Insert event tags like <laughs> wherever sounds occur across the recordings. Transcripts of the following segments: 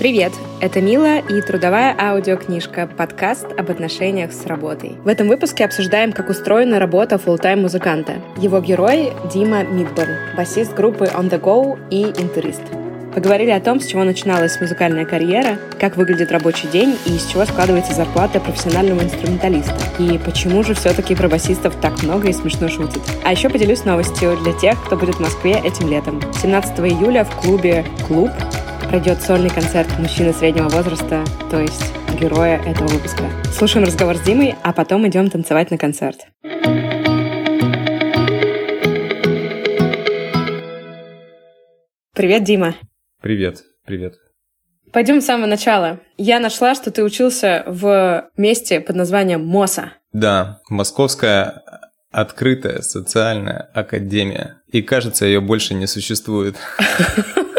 Привет! Это Мила и трудовая аудиокнижка «Подкаст об отношениях с работой». В этом выпуске обсуждаем, как устроена работа фултайм музыканта. Его герой — Дима Мидборн, басист группы On The Go и интерист. Поговорили о том, с чего начиналась музыкальная карьера, как выглядит рабочий день и из чего складывается зарплата профессионального инструменталиста. И почему же все-таки про басистов так много и смешно шутить. А еще поделюсь новостью для тех, кто будет в Москве этим летом. 17 июля в клубе «Клуб» пройдет сольный концерт мужчины среднего возраста, то есть героя этого выпуска. Слушаем разговор с Димой, а потом идем танцевать на концерт. Привет, Дима. Привет, привет. Пойдем с самого начала. Я нашла, что ты учился в месте под названием МОСА. Да, Московская открытая социальная академия. И кажется, ее больше не существует. <laughs>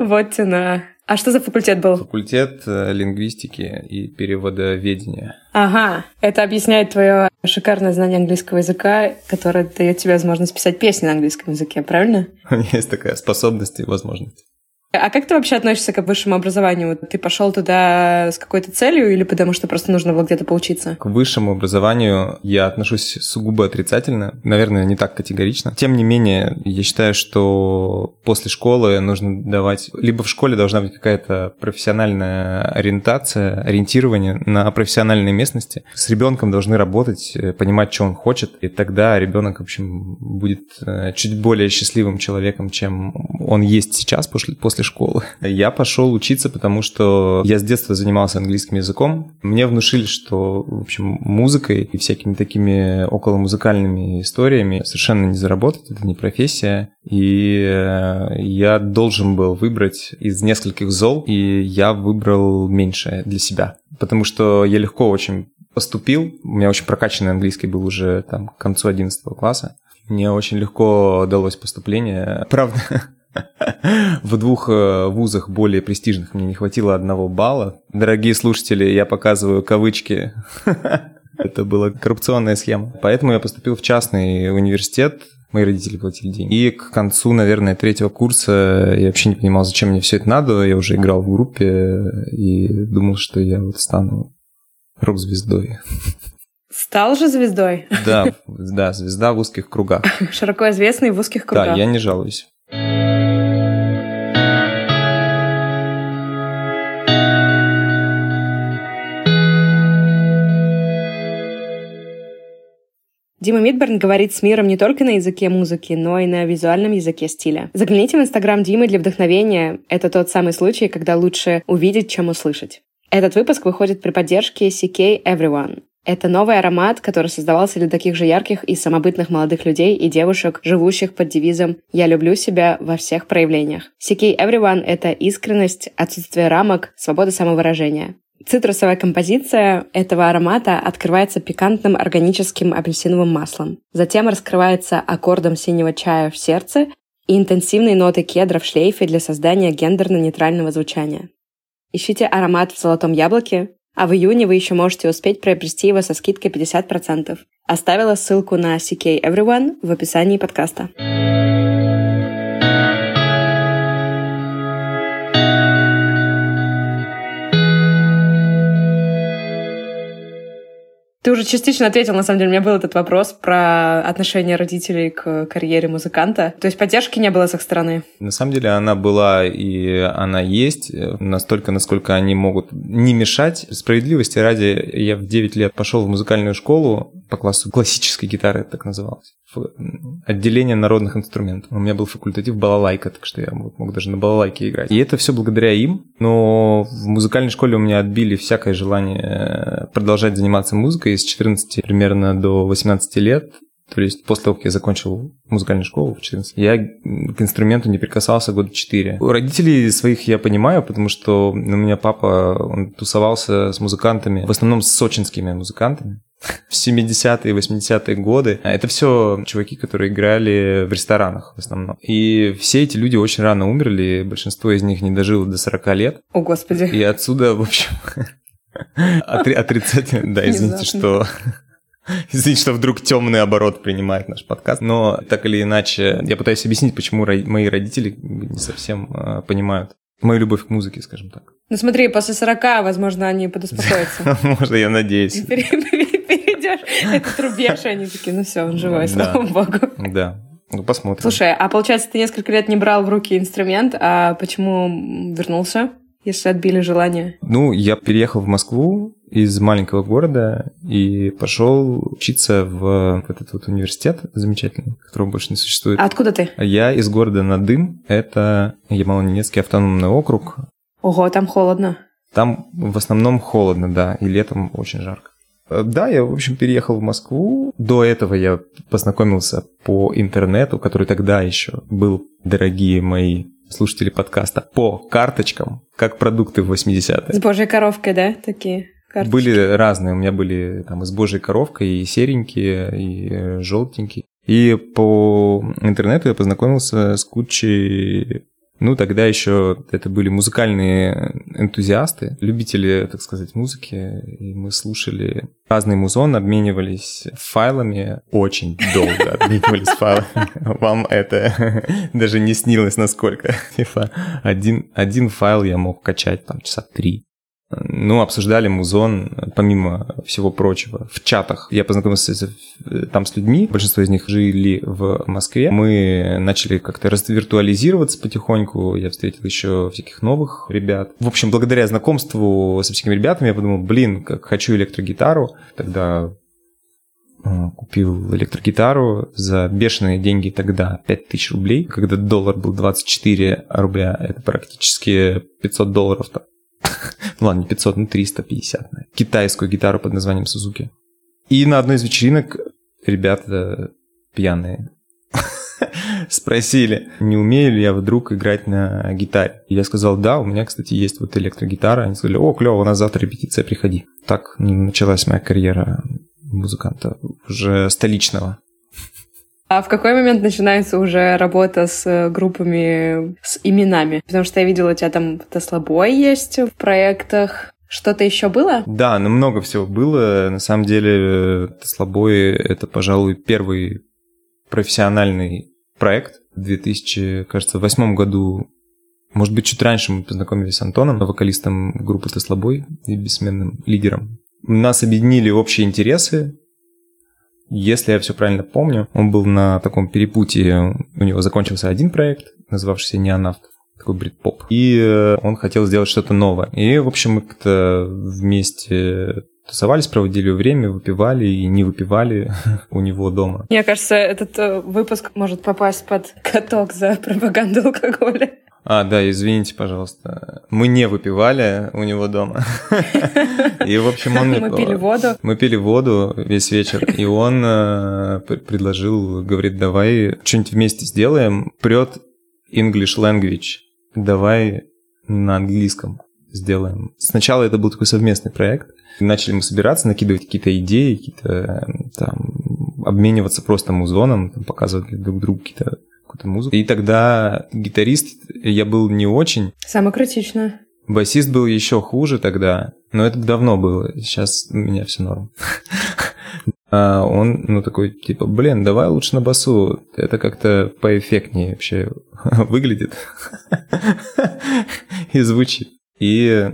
Вот тяна. А что за факультет был? Факультет э, лингвистики и переводоведения. Ага, это объясняет твое шикарное знание английского языка, которое дает тебе возможность писать песни на английском языке, правильно? У <laughs> меня есть такая способность и возможность. А как ты вообще относишься к высшему образованию? Ты пошел туда с какой-то целью или потому что просто нужно было где-то поучиться? К высшему образованию я отношусь сугубо отрицательно, наверное, не так категорично. Тем не менее, я считаю, что после школы нужно давать... Либо в школе должна быть какая-то профессиональная ориентация, ориентирование на профессиональной местности. С ребенком должны работать, э, понимать, что он хочет, и тогда ребенок, в общем, будет э, чуть более счастливым человеком, чем он есть сейчас после, после школы. Я пошел учиться, потому что я с детства занимался английским языком. Мне внушили, что, в общем, музыкой и всякими такими околомузыкальными историями совершенно не заработать, это не профессия. И э, я должен был выбрать из нескольких зол, и я выбрал меньшее для себя. Потому что я легко очень поступил. У меня очень прокачанный английский был уже там к концу 11 класса. Мне очень легко далось поступление. Правда, <laughs> в двух э, вузах более престижных мне не хватило одного балла. Дорогие слушатели, я показываю кавычки. <laughs> Это была коррупционная схема. Поэтому я поступил в частный университет, Мои родители платили деньги. И к концу, наверное, третьего курса я вообще не понимал, зачем мне все это надо. Я уже играл в группе и думал, что я вот стану рок-звездой. Стал же звездой? Да, да, звезда в узких кругах. <laughs> Широко известный в узких кругах. Да, я не жалуюсь. Дима Мидберн говорит с миром не только на языке музыки, но и на визуальном языке стиля. Загляните в Инстаграм Димы для вдохновения. Это тот самый случай, когда лучше увидеть, чем услышать. Этот выпуск выходит при поддержке CK Everyone. Это новый аромат, который создавался для таких же ярких и самобытных молодых людей и девушек, живущих под девизом «Я люблю себя во всех проявлениях». CK Everyone — это искренность, отсутствие рамок, свобода самовыражения. Цитрусовая композиция этого аромата открывается пикантным органическим апельсиновым маслом. Затем раскрывается аккордом синего чая в сердце и интенсивной нотой кедра в шлейфе для создания гендерно-нейтрального звучания. Ищите аромат в золотом яблоке, а в июне вы еще можете успеть приобрести его со скидкой 50%. Оставила ссылку на CK Everyone в описании подкаста. Ты уже частично ответил, на самом деле, у меня был этот вопрос про отношение родителей к карьере музыканта. То есть поддержки не было с их стороны? На самом деле она была и она есть, настолько, насколько они могут не мешать. Справедливости ради, я в 9 лет пошел в музыкальную школу по классу классической гитары, так называлось отделение народных инструментов. У меня был факультатив балалайка, так что я мог, даже на балалайке играть. И это все благодаря им, но в музыкальной школе у меня отбили всякое желание продолжать заниматься музыкой с 14 примерно до 18 лет. То есть после того, как я закончил музыкальную школу в 14, я к инструменту не прикасался года 4. У родителей своих я понимаю, потому что у меня папа, он тусовался с музыкантами, в основном с сочинскими музыкантами в 70-е, 80-е годы. Это все чуваки, которые играли в ресторанах в основном. И все эти люди очень рано умерли, большинство из них не дожило до 40 лет. О, Господи. И отсюда, в общем, <laughs> отрицательно, <laughs> да, извините, что <laughs> Извините, что вдруг темный оборот принимает наш подкаст. Но так или иначе, я пытаюсь объяснить, почему мои родители не совсем а, понимают мою любовь к музыке, скажем так. Ну смотри, после 40, возможно, они подуспокоятся. <laughs> Можно, я надеюсь. Перейдешь этот рубеж, они такие, ну все, он живой, слава богу. Да, ну, посмотрим. Слушай, а получается, ты несколько лет не брал в руки инструмент, а почему вернулся, если отбили желание? Ну, я переехал в Москву из маленького города и пошел учиться в этот вот университет замечательный, которого больше не существует. А откуда ты? Я из города Надым, это Ямало-Ненецкий автономный округ. Ого, там холодно. Там в основном холодно, да, и летом очень жарко. Э, да, я, в общем, переехал в Москву. До этого я познакомился по интернету, который тогда еще был, дорогие мои слушатели подкаста, по карточкам, как продукты в 80-е. С божьей коровкой, да, такие? Карточки. Были разные, у меня были там и с божьей коровкой, и серенькие, и желтенькие. И по интернету я познакомился с кучей ну, тогда еще это были музыкальные энтузиасты, любители, так сказать, музыки, и мы слушали разный музон, обменивались файлами, очень долго <laughs> обменивались файлами. Вам это <laughs> даже не снилось, насколько. Типа, один, один файл я мог качать там часа три ну, обсуждали музон, помимо всего прочего, в чатах. Я познакомился с, там с людьми, большинство из них жили в Москве. Мы начали как-то виртуализироваться потихоньку, я встретил еще всяких новых ребят. В общем, благодаря знакомству со всякими ребятами я подумал, блин, как хочу электрогитару. Тогда э, купил электрогитару за бешеные деньги тогда 5000 рублей. Когда доллар был 24 рубля, это практически 500 долларов там <laughs> ладно, не 500, ну 350, наверное. китайскую гитару под названием Сузуки. И на одной из вечеринок ребята пьяные <laughs> спросили, не умею ли я вдруг играть на гитаре. И я сказал, да, у меня, кстати, есть вот электрогитара. Они сказали, о, клево, у нас завтра репетиция, приходи. Так началась моя карьера музыканта уже столичного. А в какой момент начинается уже работа с э, группами с именами? Потому что я видела, у тебя там Теслобой есть в проектах. Что-то еще было? Да, ну много всего было. На самом деле, Теслобой — это, пожалуй, первый профессиональный проект. В 2008 году, может быть, чуть раньше мы познакомились с Антоном, вокалистом группы Теслобой и бессменным лидером. Нас объединили общие интересы, если я все правильно помню, он был на таком перепутье. У него закончился один проект, называвшийся «Неонавт», такой брит-поп. И э, он хотел сделать что-то новое. И, в общем, мы как-то вместе тусовались, проводили время, выпивали и не выпивали <laughs> у него дома. Мне кажется, этот э, выпуск может попасть под каток за пропаганду алкоголя. А, да, извините, пожалуйста. Мы не выпивали у него дома. И, в общем, он... Мы пили воду. Мы пили воду весь вечер, и он э, предложил, говорит, давай что-нибудь вместе сделаем. Прет English language. Давай на английском сделаем. Сначала это был такой совместный проект. Начали мы собираться, накидывать какие-то идеи, какие-то там обмениваться просто музоном, там, показывать друг другу какие-то какую-то музыку. И тогда гитарист я был не очень. Самое критичное. Басист был еще хуже тогда, но это давно было. Сейчас у меня все норм. <laughs> А он, ну, такой, типа, блин, давай лучше на басу. Это как-то поэффектнее вообще <laughs> выглядит <laughs> и звучит. И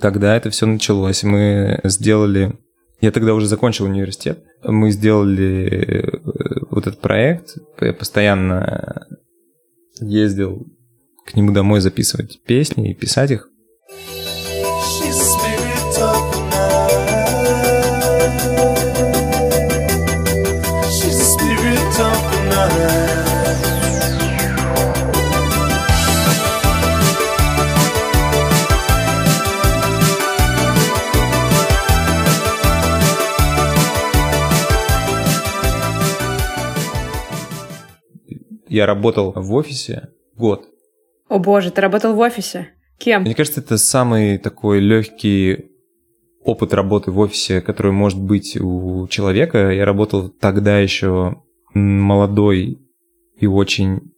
тогда это все началось. Мы сделали я тогда уже закончил университет. Мы сделали э, вот этот проект. Я постоянно ездил к нему домой записывать песни и писать их. Я работал в офисе год. О боже, ты работал в офисе? Кем? Мне кажется, это самый такой легкий опыт работы в офисе, который может быть у человека. Я работал тогда еще молодой и очень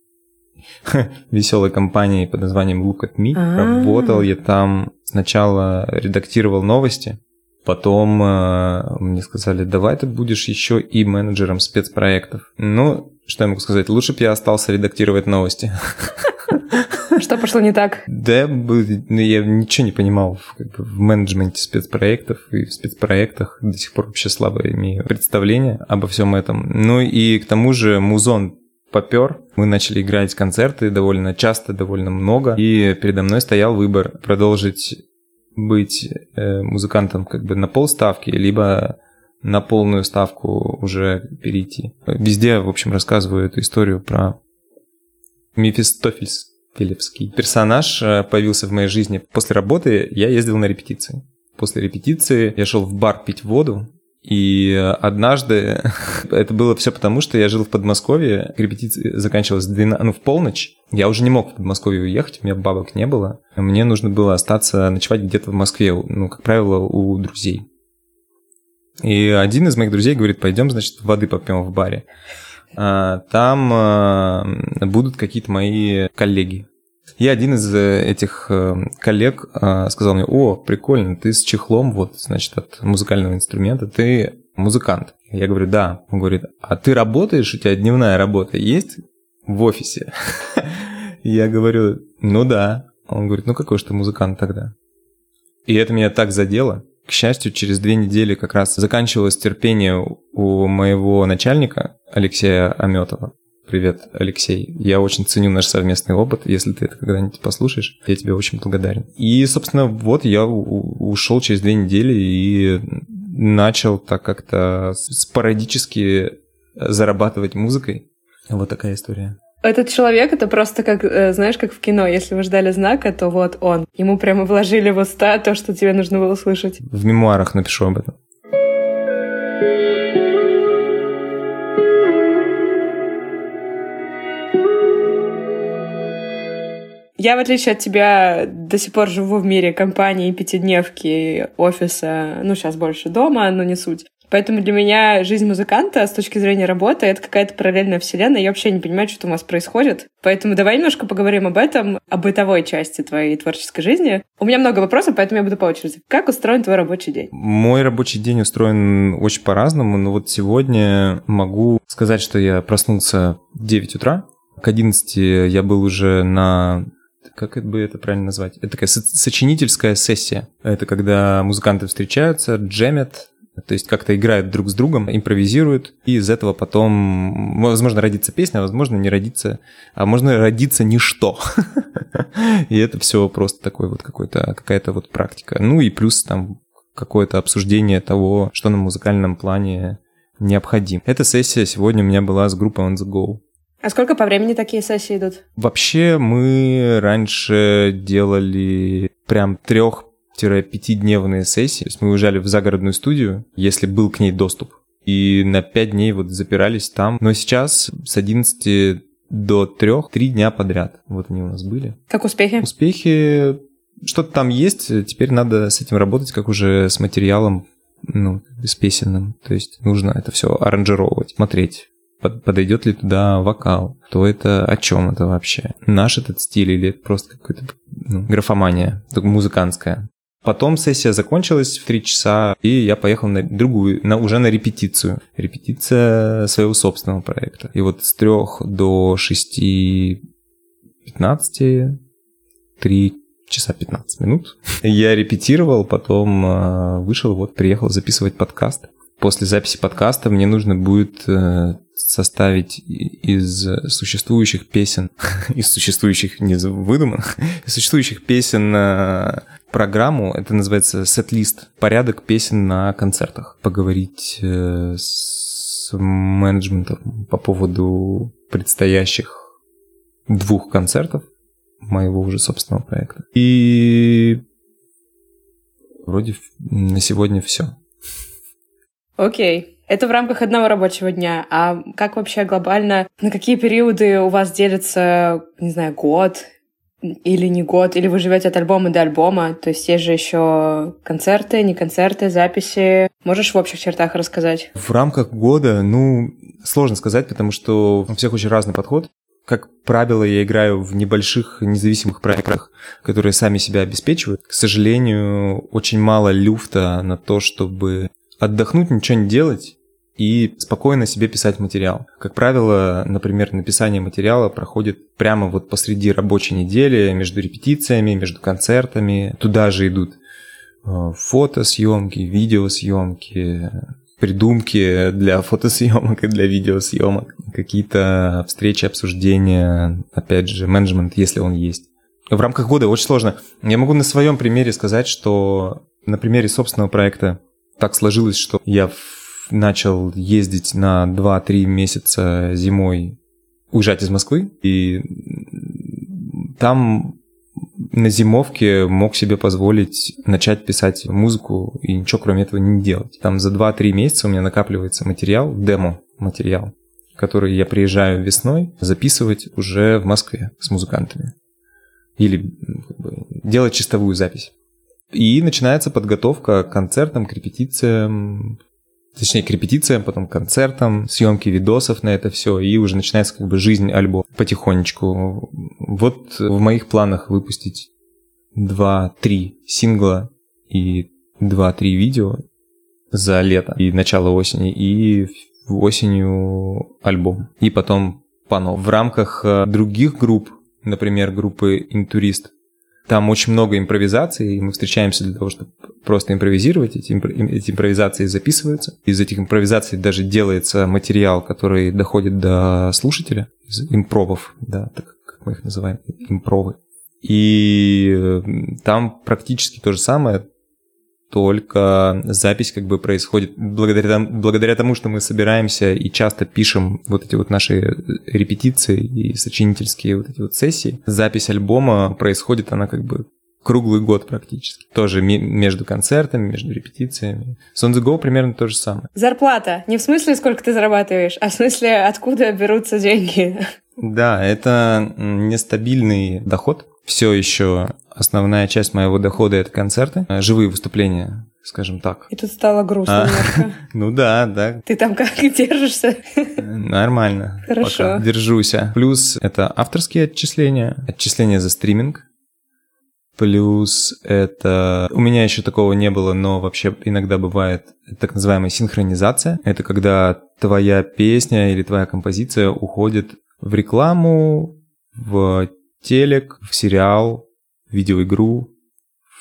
<laughs> веселой компании под названием Look at Me. А-а-а. Работал я там сначала редактировал новости, потом э, мне сказали, давай ты будешь еще и менеджером спецпроектов. Ну, что я могу сказать? Лучше бы я остался редактировать новости. Что пошло не так? Да, ну, я ничего не понимал в менеджменте спецпроектов и в спецпроектах. До сих пор вообще слабо имею представление обо всем этом. Ну и к тому же музон попер. Мы начали играть концерты довольно часто, довольно много. И передо мной стоял выбор продолжить быть э, музыкантом как бы на полставки, либо на полную ставку уже перейти. Везде, в общем, рассказываю эту историю про Мефистофельс Филипский. Персонаж э, появился в моей жизни. После работы я ездил на репетиции. После репетиции я шел в бар пить воду, и однажды <laughs> это было все потому, что я жил в Подмосковье, репетиция заканчивалась 12, ну, в полночь. Я уже не мог в Подмосковье уехать, у меня бабок не было. Мне нужно было остаться ночевать где-то в Москве, ну, как правило, у друзей. И один из моих друзей говорит, пойдем, значит, воды попьем в баре. А, там а, будут какие-то мои коллеги. И один из э, этих э, коллег а, сказал мне, о, прикольно, ты с чехлом, вот, значит, от музыкального инструмента, ты музыкант. Я говорю, да. Он говорит, а ты работаешь, у тебя дневная работа есть в офисе? <laughs> Я говорю, ну да. Он говорит, ну какой же ты музыкант тогда? И это меня так задело. К счастью, через две недели как раз заканчивалось терпение у моего начальника Алексея Аметова. Привет, Алексей. Я очень ценю наш совместный опыт. Если ты это когда-нибудь послушаешь, я тебе очень благодарен. И, собственно, вот я ушел через две недели и начал так как-то спорадически зарабатывать музыкой. Вот такая история. Этот человек, это просто как, э, знаешь, как в кино. Если вы ждали знака, то вот он. Ему прямо вложили в уста то, что тебе нужно было слышать. В мемуарах напишу об этом. Я, в отличие от тебя, до сих пор живу в мире компании, пятидневки, офиса, ну, сейчас больше дома, но не суть. Поэтому для меня жизнь музыканта с точки зрения работы — это какая-то параллельная вселенная. Я вообще не понимаю, что у вас происходит. Поэтому давай немножко поговорим об этом, о бытовой части твоей творческой жизни. У меня много вопросов, поэтому я буду по очереди. Как устроен твой рабочий день? Мой рабочий день устроен очень по-разному, но вот сегодня могу сказать, что я проснулся в 9 утра. К 11 я был уже на как бы это правильно назвать? Это такая сочинительская сессия. Это когда музыканты встречаются, джемят, то есть как-то играют друг с другом, импровизируют, и из этого потом, возможно, родится песня, а возможно, не родится, а можно родиться ничто. <laughs> И это все просто такой вот какой-то, какая-то вот практика. Ну и плюс там какое-то обсуждение того, что на музыкальном плане необходимо. Эта сессия сегодня у меня была с группой On The Go. А сколько по времени такие сессии идут? Вообще мы раньше делали прям трех пятидневные сессии. То есть мы уезжали в загородную студию, если был к ней доступ. И на пять дней вот запирались там. Но сейчас с 11 до трех, три дня подряд. Вот они у нас были. Как успехи? Успехи что-то там есть, теперь надо с этим работать, как уже с материалом, ну, с песенным. То есть нужно это все аранжировать, смотреть, подойдет ли туда вокал, то это о чем это вообще? Наш этот стиль или это просто какая-то ну, графомания, музыкантская? Потом сессия закончилась в три часа, и я поехал на другую, на, уже на репетицию. Репетиция своего собственного проекта. И вот с трех до шести пятнадцати, три часа 15 минут. <laughs> Я репетировал, потом э, вышел, вот приехал записывать подкаст. После записи подкаста мне нужно будет э, составить из существующих песен, <laughs> из существующих, не выдуманных, из существующих песен э, программу, это называется сет-лист, порядок песен на концертах. Поговорить э, с менеджментом по поводу предстоящих двух концертов моего уже собственного проекта. И вроде на сегодня все. Окей. Это в рамках одного рабочего дня. А как вообще глобально, на какие периоды у вас делится, не знаю, год или не год, или вы живете от альбома до альбома, то есть есть же еще концерты, не концерты, записи. Можешь в общих чертах рассказать? В рамках года, ну, сложно сказать, потому что у всех очень разный подход. Как правило, я играю в небольших независимых проектах, которые сами себя обеспечивают. К сожалению, очень мало люфта на то, чтобы отдохнуть, ничего не делать и спокойно себе писать материал. Как правило, например, написание материала проходит прямо вот посреди рабочей недели, между репетициями, между концертами. Туда же идут э, фотосъемки, видеосъемки, придумки для фотосъемок и для видеосъемок, какие-то встречи, обсуждения, опять же, менеджмент, если он есть. В рамках года очень сложно. Я могу на своем примере сказать, что на примере собственного проекта так сложилось, что я начал ездить на 2-3 месяца зимой, уезжать из Москвы, и там на зимовке мог себе позволить начать писать музыку и ничего кроме этого не делать. Там за 2-3 месяца у меня накапливается материал, демо-материал, который я приезжаю весной записывать уже в Москве с музыкантами. Или как бы, делать чистовую запись. И начинается подготовка к концертам, к репетициям, точнее, к репетициям, потом к концертам, съемки видосов на это все, и уже начинается как бы жизнь альбома потихонечку. Вот в моих планах выпустить 2-3 сингла и 2-3 видео за лето и начало осени, и осенью альбом. И потом пано. В рамках э, других групп, например, группы «Интурист», там очень много импровизаций, и мы встречаемся для того, чтобы просто импровизировать. Эти, эти импровизации записываются. Из этих импровизаций даже делается материал, который доходит до слушателя, из импровов, да, так как мы их называем, импровы. И там практически то же самое, только запись как бы происходит благодаря, благодаря тому, что мы собираемся и часто пишем вот эти вот наши репетиции и сочинительские вот эти вот сессии. Запись альбома происходит, она как бы круглый год практически. Тоже между концертами, между репетициями. С On The Go примерно то же самое. Зарплата. Не в смысле, сколько ты зарабатываешь, а в смысле, откуда берутся деньги. Да, это нестабильный доход. Все еще Основная часть моего дохода это концерты, э, живые выступления, скажем так. И тут стало грустно а, <laughs> Ну да, да. Ты там как держишься? Нормально. Хорошо. Пока держусь. Плюс это авторские отчисления, отчисления за стриминг. Плюс это... У меня еще такого не было, но вообще иногда бывает так называемая синхронизация. Это когда твоя песня или твоя композиция уходит в рекламу, в телек, в сериал, видеоигру,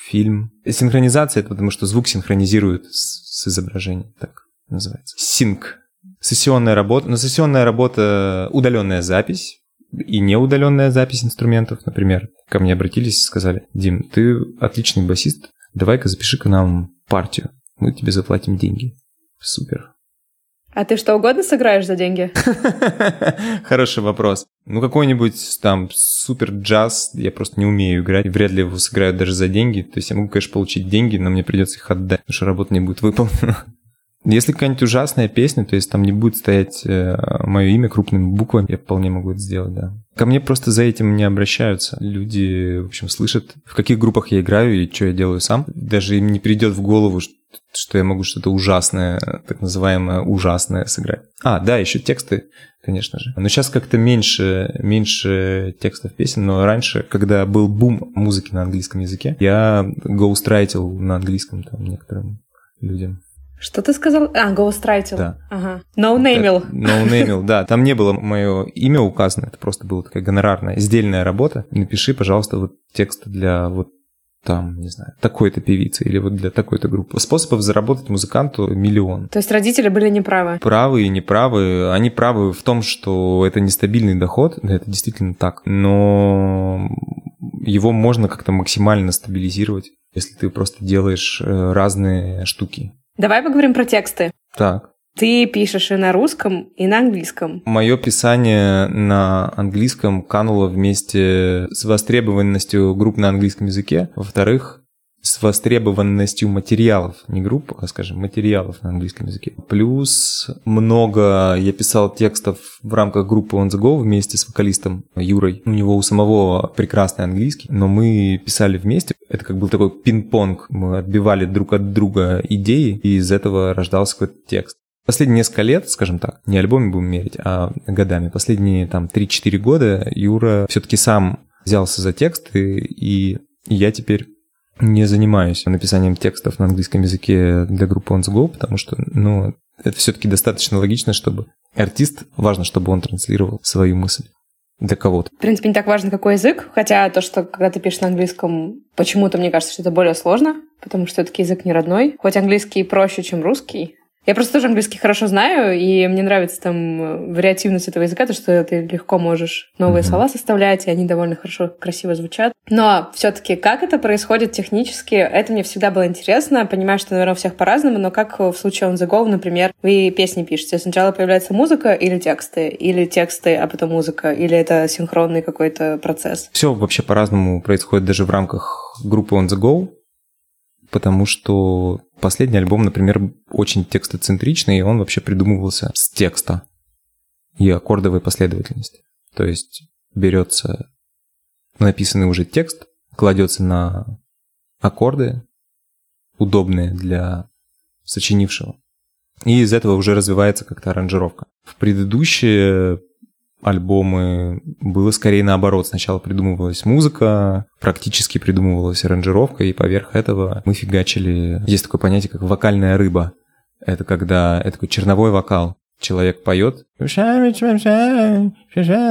фильм. Синхронизация — это потому, что звук синхронизирует с, с изображением, так называется. Синк. Сессионная работа. Но сессионная работа — удаленная запись и неудаленная запись инструментов. Например, ко мне обратились и сказали, Дим, ты отличный басист, давай-ка запиши к нам партию, мы тебе заплатим деньги. Супер. А ты что угодно сыграешь за деньги? <laughs> Хороший вопрос. Ну, какой-нибудь там супер джаз я просто не умею играть. Вряд ли его сыграют даже за деньги. То есть я могу, конечно, получить деньги, но мне придется их отдать, потому что работа не будет выполнена. <laughs> Если какая-нибудь ужасная песня, то есть там не будет стоять э, мое имя крупными буквами, я вполне могу это сделать, да. Ко мне просто за этим не обращаются. Люди, в общем, слышат, в каких группах я играю и что я делаю сам. Даже им не придет в голову, что я могу что-то ужасное, так называемое ужасное сыграть. А, да, еще тексты, конечно же. Но сейчас как-то меньше, меньше текстов песен, но раньше, когда был бум музыки на английском языке, я гоустрайтил на английском там некоторым людям. Что ты сказал? А, гоустрайтил. Да. Ага. Ноунеймил. Ноунеймил, да. Там не было мое имя указано, это просто была такая гонорарная, сдельная работа. Напиши, пожалуйста, вот текст для вот там, не знаю, такой-то певицы или вот для такой-то группы. Способов заработать музыканту миллион. То есть родители были неправы? Правы и неправы. Они правы в том, что это нестабильный доход, да, это действительно так, но его можно как-то максимально стабилизировать, если ты просто делаешь э, разные штуки. Давай поговорим про тексты. Так. Ты пишешь и на русском, и на английском. Мое писание на английском кануло вместе с востребованностью групп на английском языке. Во-вторых, с востребованностью материалов, не групп, а, скажем, материалов на английском языке. Плюс много я писал текстов в рамках группы On The Go вместе с вокалистом Юрой. У него у самого прекрасный английский, но мы писали вместе. Это как был такой пинг-понг. Мы отбивали друг от друга идеи, и из этого рождался какой-то текст. Последние несколько лет, скажем так, не альбомами будем мерить, а годами, последние там 3-4 года Юра все-таки сам взялся за тексты, и я теперь не занимаюсь написанием текстов на английском языке для группы On Go, потому что, ну, это все-таки достаточно логично, чтобы артист, важно, чтобы он транслировал свою мысль для кого-то. В принципе, не так важно, какой язык, хотя то, что когда ты пишешь на английском, почему-то мне кажется, что это более сложно, потому что все-таки язык не родной. Хоть английский проще, чем русский, я просто тоже английский хорошо знаю, и мне нравится там э, вариативность этого языка, то, что ты легко можешь новые mm-hmm. слова составлять, и они довольно хорошо, красиво звучат. Но все таки как это происходит технически, это мне всегда было интересно. Понимаю, что, наверное, у всех по-разному, но как в случае On The Go, например, вы песни пишете, сначала появляется музыка или тексты, или тексты, а потом музыка, или это синхронный какой-то процесс? Все вообще по-разному происходит даже в рамках группы On The Go потому что последний альбом, например, очень текстоцентричный, и он вообще придумывался с текста и аккордовой последовательности. То есть берется написанный уже текст, кладется на аккорды, удобные для сочинившего. И из этого уже развивается как-то аранжировка. В предыдущие альбомы было скорее наоборот. Сначала придумывалась музыка, практически придумывалась аранжировка, и поверх этого мы фигачили... Есть такое понятие, как вокальная рыба. Это когда... Это такой черновой вокал. Человек поет,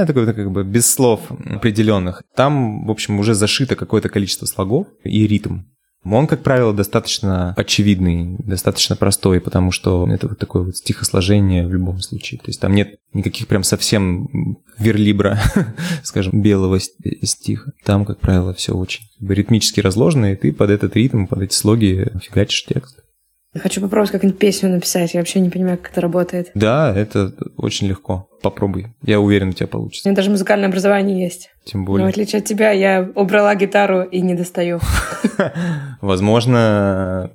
такой, как бы без слов определенных. Там, в общем, уже зашито какое-то количество слогов и ритм. Он, как правило, достаточно очевидный, достаточно простой, потому что это вот такое вот стихосложение в любом случае. То есть там нет никаких прям совсем верлибра, <laughs> скажем, белого стиха. Там, как правило, все очень ритмически разложено, и ты под этот ритм, под эти слоги фигачишь текст. Хочу попробовать как-нибудь песню написать. Я вообще не понимаю, как это работает. Да, это очень легко. Попробуй. Я уверен, у тебя получится. У меня даже музыкальное образование есть. Тем более. Но в отличие от тебя, я убрала гитару и не достаю. <laughs> Возможно,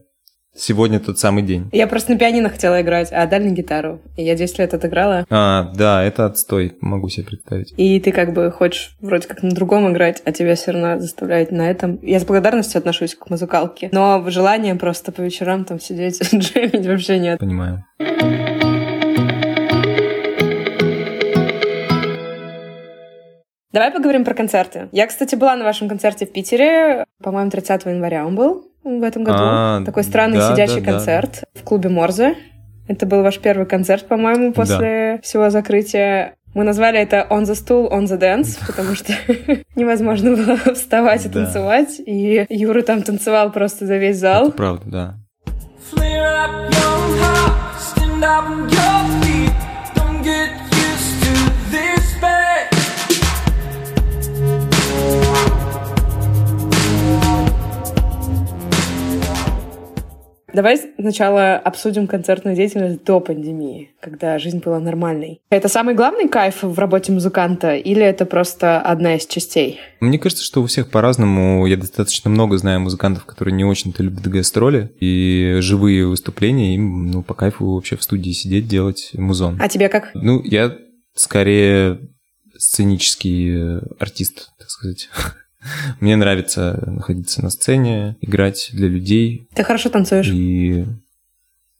Сегодня тот самый день. Я просто на пианино хотела играть, а дали на гитару. И я 10 лет отыграла. А, да, это отстой, могу себе представить. И ты как бы хочешь вроде как на другом играть, а тебя все равно заставляют на этом. Я с благодарностью отношусь к музыкалке. Но желание просто по вечерам там сидеть, <laughs> джемить вообще нет. Понимаю. Давай поговорим про концерты. Я, кстати, была на вашем концерте в Питере. По-моему, 30 января он был в этом году. А, Такой странный да, сидящий да, концерт да. в клубе Морзе. Это был ваш первый концерт, по-моему, после да. всего закрытия. Мы назвали это On the Stool, On the Dance, <laughs> потому что <laughs> невозможно было вставать и танцевать. И Юра там танцевал просто за весь зал. Это правда, да. Давай сначала обсудим концертную деятельность до пандемии, когда жизнь была нормальной. Это самый главный кайф в работе музыканта или это просто одна из частей? Мне кажется, что у всех по-разному. Я достаточно много знаю музыкантов, которые не очень-то любят гастроли и живые выступления. Им ну, по кайфу вообще в студии сидеть, делать музон. А тебе как? Ну, я скорее сценический артист, так сказать. <laughs> <laughs> Мне нравится находиться на сцене, играть для людей. Ты хорошо танцуешь. И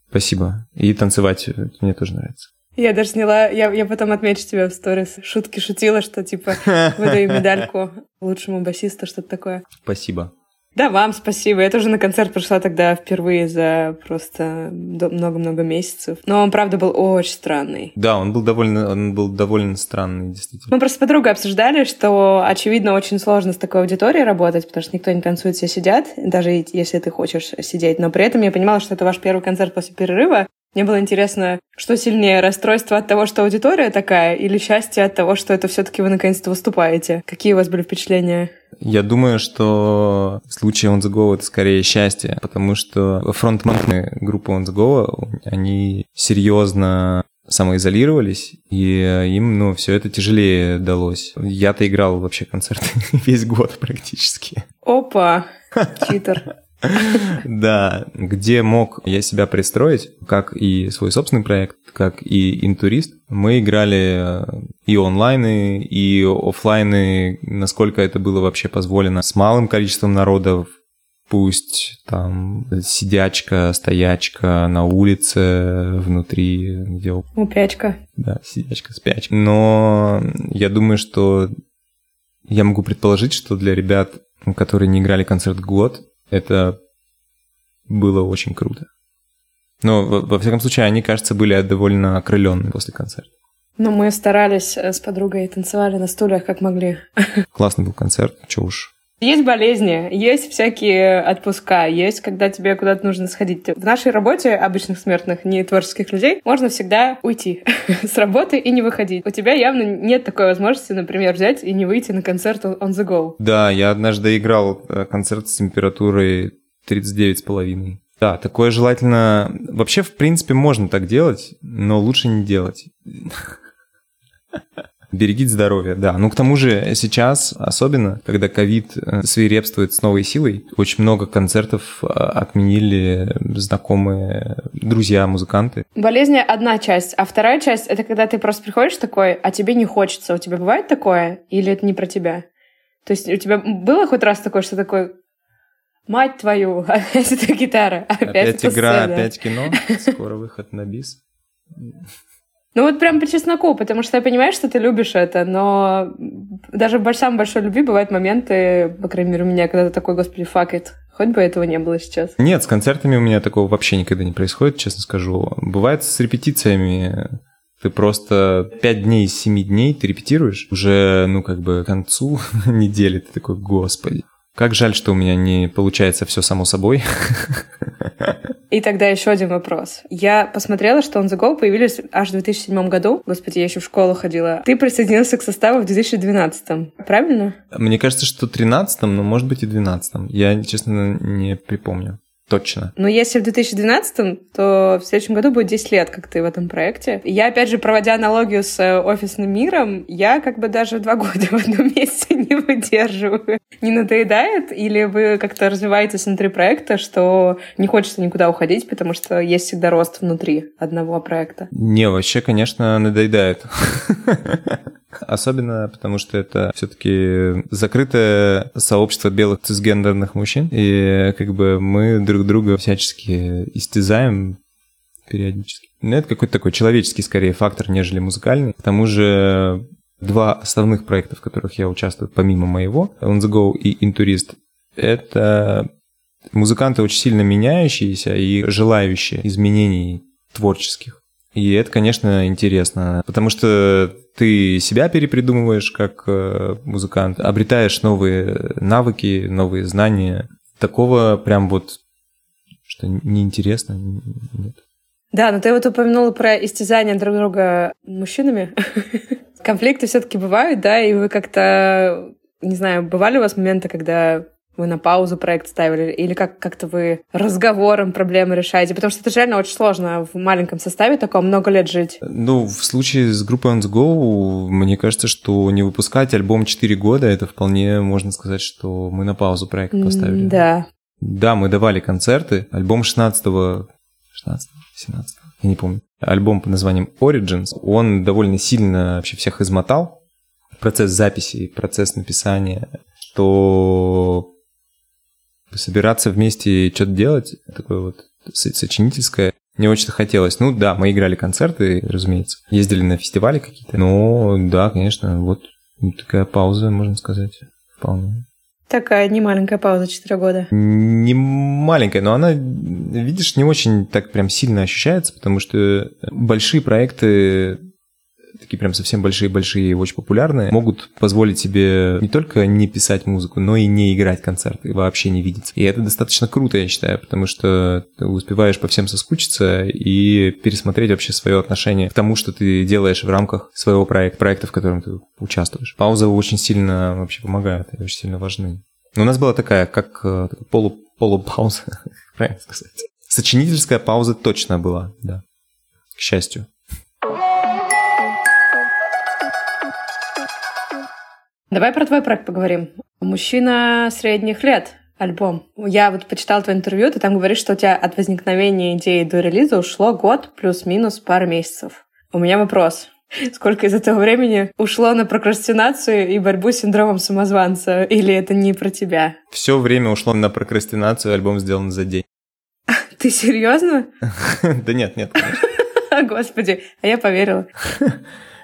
спасибо. И танцевать мне тоже нравится. Я даже сняла, я, я потом отмечу тебя в сторис. Шутки шутила, что типа <laughs> выдаю медальку лучшему басисту, что-то такое. Спасибо. Да, вам спасибо. Я тоже на концерт пришла тогда впервые за просто много-много месяцев. Но он, правда, был очень странный. Да, он был довольно, он был довольно странный, действительно. Мы просто с подругой обсуждали, что, очевидно, очень сложно с такой аудиторией работать, потому что никто не танцует, все сидят, даже если ты хочешь сидеть. Но при этом я понимала, что это ваш первый концерт после перерыва, мне было интересно, что сильнее, расстройство от того, что аудитория такая, или счастье от того, что это все-таки вы наконец-то выступаете? Какие у вас были впечатления? Я думаю, что в случае On The Go это скорее счастье, потому что фронтмены группы On The Go, они серьезно самоизолировались, и им, ну, все это тяжелее далось. Я-то играл вообще концерты <laughs> весь год практически. Опа, <laughs> читер. <laughs> Да, где мог я себя пристроить, как и свой собственный проект, как и интурист, мы играли э, и онлайны, и офлайны, насколько это было вообще позволено, с малым количеством народов, пусть там сидячка, стоячка на улице, внутри, где... Упячка. Да, сидячка, спячка. Но я думаю, что я могу предположить, что для ребят, которые не играли концерт год, это было очень круто. Но, во, во всяком случае, они, кажется, были довольно окрыленные после концерта. Ну, мы старались э, с подругой танцевали на стульях, как могли. <laughs> Классный был концерт, чё уж. Есть болезни, есть всякие отпуска, есть, когда тебе куда-то нужно сходить. В нашей работе обычных смертных, не творческих людей, можно всегда уйти <laughs> с работы и не выходить. У тебя явно нет такой возможности, например, взять и не выйти на концерт on the go. Да, я однажды играл э, концерт с температурой 39,5. Да, такое желательно... Вообще, в принципе, можно так делать, но лучше не делать. <laughs> Берегите здоровье, да. Ну, к тому же сейчас, особенно, когда ковид э, свирепствует с новой силой, очень много концертов э, отменили знакомые друзья, музыканты. Болезнь одна часть, а вторая часть — это когда ты просто приходишь такой, а тебе не хочется. У тебя бывает такое? Или это не про тебя? То есть у тебя было хоть раз такое, что такое, мать твою, <laughs> опять эта гитара, опять, опять игра, сцена. опять кино, <laughs> скоро выход на бис. Ну вот прям по чесноку, потому что я понимаю, что ты любишь это, но даже в самой большой любви бывают моменты, по крайней мере, у меня, когда ты такой, господи, fuck it, хоть бы этого не было сейчас. Нет, с концертами у меня такого вообще никогда не происходит, честно скажу. Бывает с репетициями, ты просто пять дней из семи дней ты репетируешь, уже, ну, как бы к концу <laughs> недели ты такой, господи. Как жаль, что у меня не получается все само собой. <laughs> И тогда еще один вопрос. Я посмотрела, что On The Go появились аж в 2007 году. Господи, я еще в школу ходила. Ты присоединился к составу в 2012, правильно? Мне кажется, что в 13, но может быть и в 12. Я, честно, не припомню точно. Но если в 2012, то в следующем году будет 10 лет, как ты в этом проекте. Я, опять же, проводя аналогию с э, офисным миром, я как бы даже два <laughs> года в одном месте не выдерживаю. Не надоедает? Или вы как-то развиваетесь внутри проекта, что не хочется никуда уходить, потому что есть всегда рост внутри одного проекта? Не, вообще, конечно, надоедает. <laughs> Особенно потому, что это все-таки закрытое сообщество белых цисгендерных мужчин, и как бы мы друг друга всячески истязаем периодически. Но ну, это какой-то такой человеческий, скорее, фактор, нежели музыкальный. К тому же два основных проекта, в которых я участвую, помимо моего, On The Go и Intourist, это музыканты очень сильно меняющиеся и желающие изменений творческих. И это, конечно, интересно, потому что ты себя перепридумываешь как э, музыкант, обретаешь новые навыки, новые знания. Такого прям вот, что неинтересно, нет. Да, но ты вот упомянула про истязание друг друга мужчинами. <laughs> Конфликты все-таки бывают, да, и вы как-то, не знаю, бывали у вас моменты, когда вы на паузу проект ставили, или как- как-то вы разговором проблемы решаете? Потому что это же реально очень сложно в маленьком составе таком много лет жить. Ну, в случае с группой On The Go, мне кажется, что не выпускать альбом 4 года, это вполне можно сказать, что мы на паузу проект поставили. Да. Да, мы давали концерты. Альбом 16-го, 16 17 я не помню. Альбом под названием Origins, он довольно сильно вообще всех измотал. Процесс записи, процесс написания, что собираться вместе и что-то делать, такое вот сочинительское, не очень-то хотелось. Ну да, мы играли концерты, разумеется, ездили на фестивали какие-то, но да, конечно, вот такая пауза, можно сказать, вполне. Такая не маленькая пауза, 4 года. Не маленькая, но она, видишь, не очень так прям сильно ощущается, потому что большие проекты такие прям совсем большие-большие и очень популярные, могут позволить себе не только не писать музыку, но и не играть концерты, вообще не видеться. И это достаточно круто, я считаю, потому что ты успеваешь по всем соскучиться и пересмотреть вообще свое отношение к тому, что ты делаешь в рамках своего проекта, проекта, в котором ты участвуешь. Паузы очень сильно вообще помогают и очень сильно важны. Но у нас была такая, как э, полу, полупауза, <laughs> правильно сказать. Сочинительская пауза точно была, да. К счастью. Давай про твой проект поговорим. Мужчина средних лет. Альбом. Я вот почитала твое интервью, ты там говоришь, что у тебя от возникновения идеи до релиза ушло год плюс-минус пару месяцев. У меня вопрос. Сколько из этого времени ушло на прокрастинацию и борьбу с синдромом самозванца? Или это не про тебя? Все время ушло на прокрастинацию, альбом сделан за день. Ты серьезно? <laughs> Да нет, нет, <laughs> Господи, а я поверила. <laughs>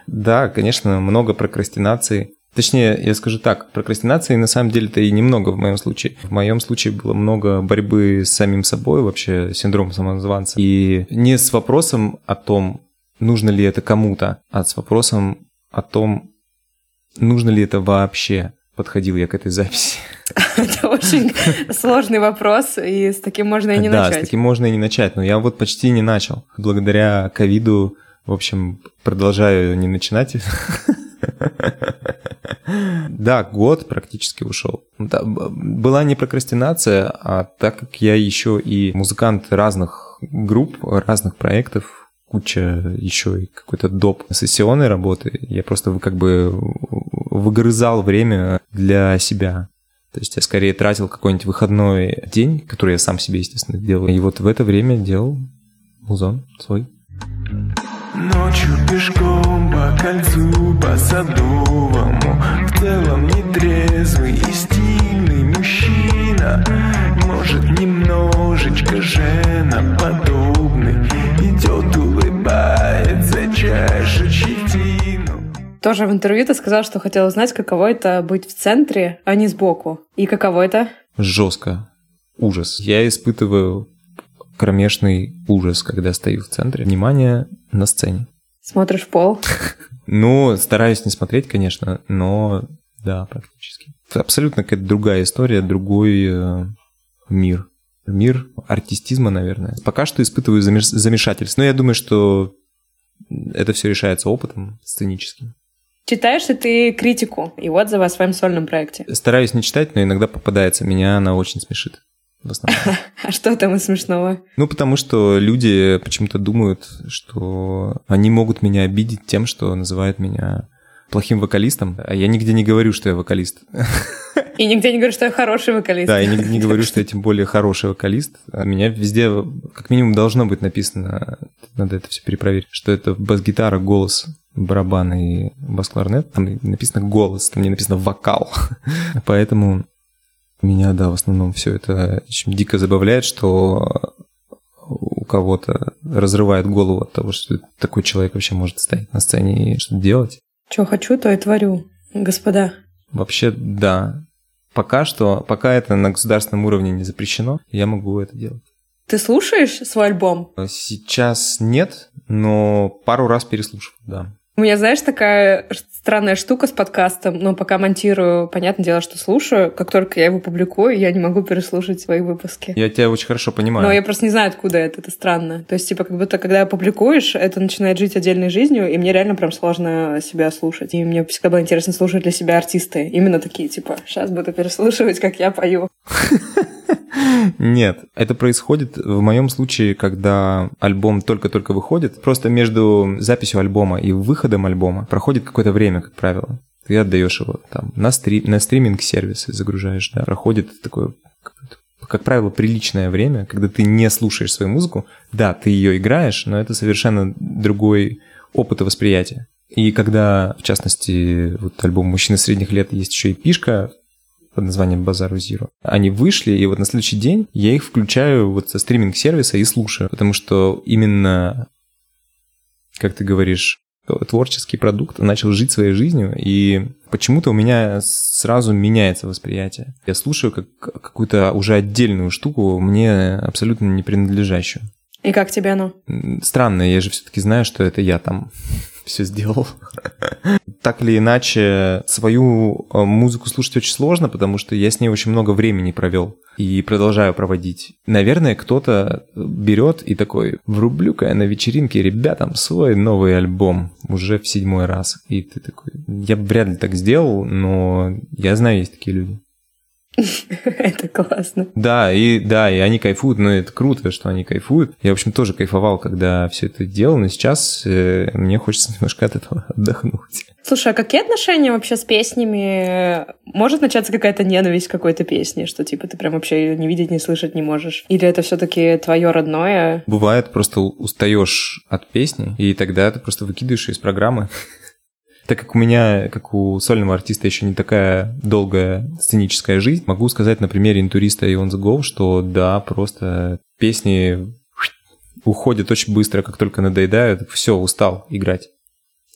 Да, конечно, много прокрастинации. Точнее, я скажу так, прокрастинации на самом деле-то и немного в моем случае. В моем случае было много борьбы с самим собой, вообще синдром самозванца. И не с вопросом о том, нужно ли это кому-то, а с вопросом о том, нужно ли это вообще. Подходил я к этой записи. <laughs> Это очень сложный вопрос, и с таким можно и не начать. Да, с таким можно и не начать, но я вот почти не начал. Благодаря ковиду, в общем, продолжаю не начинать. <laughs> <laughs> Да, год практически ушел. была не прокрастинация, а так как я еще и музыкант разных групп, разных проектов, куча еще и какой-то доп. сессионной работы, я просто как бы выгрызал время для себя. То есть я скорее тратил какой-нибудь выходной день, который я сам себе, естественно, делал. И вот в это время делал музон свой. Ночью пешком по кольцу, по садовому В целом нетрезвый и стильный мужчина Может, немножечко женоподобный Идет, улыбается, чаша щетину тоже в интервью ты сказал, что хотел узнать, каково это быть в центре, а не сбоку. И каково это? Жестко. Ужас. Я испытываю кромешный ужас, когда стою в центре. Внимание на сцене. Смотришь в пол? Ну, стараюсь не смотреть, конечно, но да, практически. Абсолютно какая-то другая история, другой э, мир. Мир артистизма, наверное. Пока что испытываю замешательство. Но я думаю, что это все решается опытом сценическим. Читаешь ли ты критику и отзывы о своем сольном проекте? Стараюсь не читать, но иногда попадается. Меня она очень смешит в основном. <laughs> А что там из смешного? Ну, потому что люди почему-то думают, что они могут меня обидеть тем, что называют меня плохим вокалистом, а я нигде не говорю, что я вокалист. <laughs> И нигде не говорю, что я хороший вокалист. Да, я нигде не говорю, что я тем более хороший вокалист. А меня везде, как минимум, должно быть написано, надо это все перепроверить, что это бас-гитара, голос, барабан и бас-кларнет. Там написано голос, там не написано вокал. <laughs> Поэтому меня, да, в основном все это очень дико забавляет, что у кого-то разрывает голову от того, что такой человек вообще может стоять на сцене и что-то делать. Что хочу, то и творю, господа. Вообще, да. Пока что, пока это на государственном уровне не запрещено, я могу это делать. Ты слушаешь свой альбом? Сейчас нет, но пару раз переслушивал, да. У меня, знаешь, такая странная штука с подкастом, но пока монтирую, понятное дело, что слушаю. Как только я его публикую, я не могу переслушать свои выпуски. Я тебя очень хорошо понимаю. Но я просто не знаю, откуда это, это странно. То есть, типа, как будто, когда публикуешь, это начинает жить отдельной жизнью, и мне реально прям сложно себя слушать. И мне всегда было интересно слушать для себя артисты. Именно такие, типа, сейчас буду переслушивать, как я пою. Нет, это происходит в моем случае, когда альбом только-только выходит. Просто между записью альбома и выходом альбома проходит какое-то время, как правило. Ты отдаешь его там на, стри... на стриминг-сервисы загружаешь, да, проходит такое как правило, приличное время, когда ты не слушаешь свою музыку. Да, ты ее играешь, но это совершенно другой опыт и восприятие. И когда, в частности, вот альбом «Мужчина средних лет» есть еще и пишка, под названием Базару Зиру. Они вышли, и вот на следующий день я их включаю вот со стриминг-сервиса и слушаю, потому что именно, как ты говоришь, творческий продукт начал жить своей жизнью, и почему-то у меня сразу меняется восприятие. Я слушаю как какую-то уже отдельную штуку, мне абсолютно не принадлежащую. И как тебе оно? Странно, я же все-таки знаю, что это я там все сделал. <laughs> Так или иначе, свою э, музыку слушать очень сложно, потому что я с ней очень много времени провел и продолжаю проводить. Наверное, кто-то берет и такой, врублю-ка я на вечеринке ребятам свой новый альбом уже в седьмой раз. И ты такой, я вряд ли так сделал, но я знаю, есть такие люди. <laughs> Это классно. Да, и да, и они кайфуют, но это круто, что они кайфуют. Я, в общем, тоже кайфовал, когда все это делал, но сейчас э, мне хочется <laughs> немножко от этого отдохнуть. Слушай, а какие отношения вообще с песнями? Может начаться какая-то ненависть к какой-то песне, что типа ты прям вообще ее не видеть, не слышать не можешь? Или это все-таки твое родное? Бывает, просто устаешь от песни, и тогда ты просто выкидываешь ее из программы. <laughs> Так как у меня, как у сольного артиста, еще не такая долгая сценическая жизнь, могу сказать на примере интуриста и Go, что да, просто песни уходят очень быстро, как только надоедают. Все, устал играть.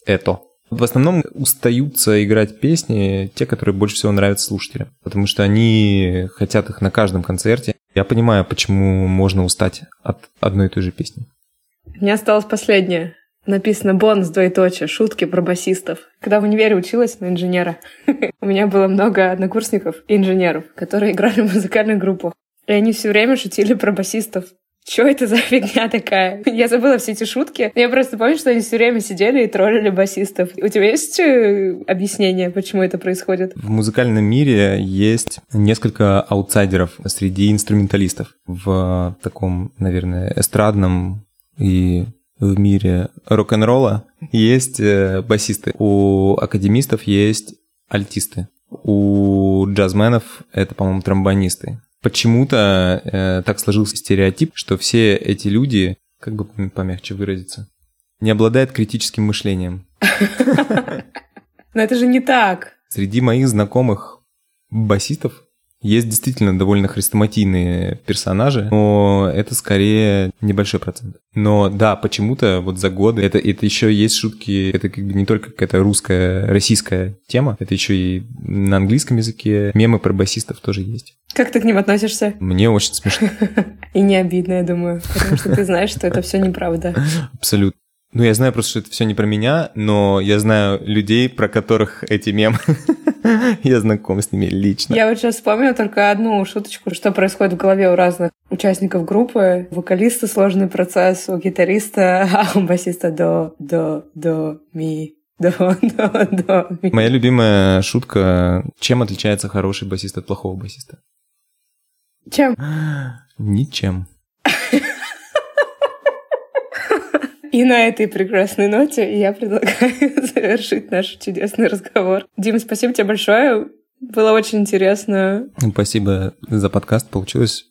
Это. В основном устаются играть песни те, которые больше всего нравятся слушателям, потому что они хотят их на каждом концерте. Я понимаю, почему можно устать от одной и той же песни. У меня осталось последнее. Написано бонус, двоеточие, шутки про басистов. Когда в универе училась на инженера, <laughs> у меня было много однокурсников и инженеров, которые играли в музыкальных группах. И они все время шутили про басистов. Что это за <laughs> фигня такая? Я забыла все эти шутки. Я просто помню, что они все время сидели и троллили басистов. У тебя есть э, объяснение, почему это происходит? В музыкальном мире есть несколько аутсайдеров среди инструменталистов в таком, наверное, эстрадном и в мире рок-н-ролла есть э, басисты. У академистов есть альтисты. У джазменов это, по-моему, тромбонисты. Почему-то э, так сложился стереотип, что все эти люди, как бы помягче выразиться, не обладают критическим мышлением. <laughs> Но это же не так. Среди моих знакомых басистов есть действительно довольно хрестоматийные персонажи, но это скорее небольшой процент. Но да, почему-то вот за годы это, это еще есть шутки, это как бы не только какая-то русская, российская тема, это еще и на английском языке мемы про басистов тоже есть. Как ты к ним относишься? Мне очень смешно. <laughs> И не обидно, я думаю, потому что ты знаешь, что это все неправда. Абсолютно. Ну, я знаю просто, что это все не про меня, но я знаю людей, про которых эти мемы <laughs> Я знаком с ними лично. Я вот сейчас вспомнила только одну шуточку, что происходит в голове у разных участников группы. Вокалиста сложный процесс, у гитариста, а у басиста до, до, до, ми. <laughs> До, до, ми. Моя любимая шутка, чем отличается хороший басист от плохого басиста? Чем? Ничем. <laughs> И на этой прекрасной ноте я предлагаю <laughs> завершить наш чудесный разговор. Дима, спасибо тебе большое. Было очень интересно. Спасибо за подкаст. Получилось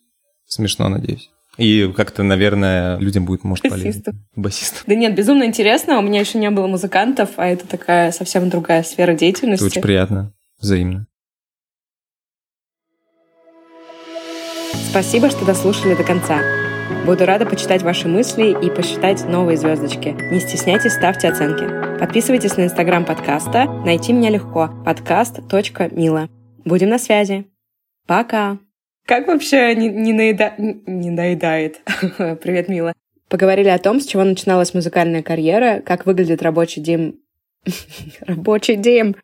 смешно, надеюсь. И как-то, наверное, людям будет, может, полезно. Басистов. Да нет, безумно интересно. У меня еще не было музыкантов, а это такая совсем другая сфера деятельности. Это очень приятно. Взаимно. Спасибо, что дослушали до конца. Буду рада почитать ваши мысли и посчитать новые звездочки. Не стесняйтесь, ставьте оценки. Подписывайтесь на инстаграм подкаста. Найти меня легко. подкаст.мила. Будем на связи. Пока. Как вообще не, не, наеда... не наедает? <laughs> Привет, Мила. Поговорили о том, с чего начиналась музыкальная карьера, как выглядит рабочий день... <laughs> рабочий день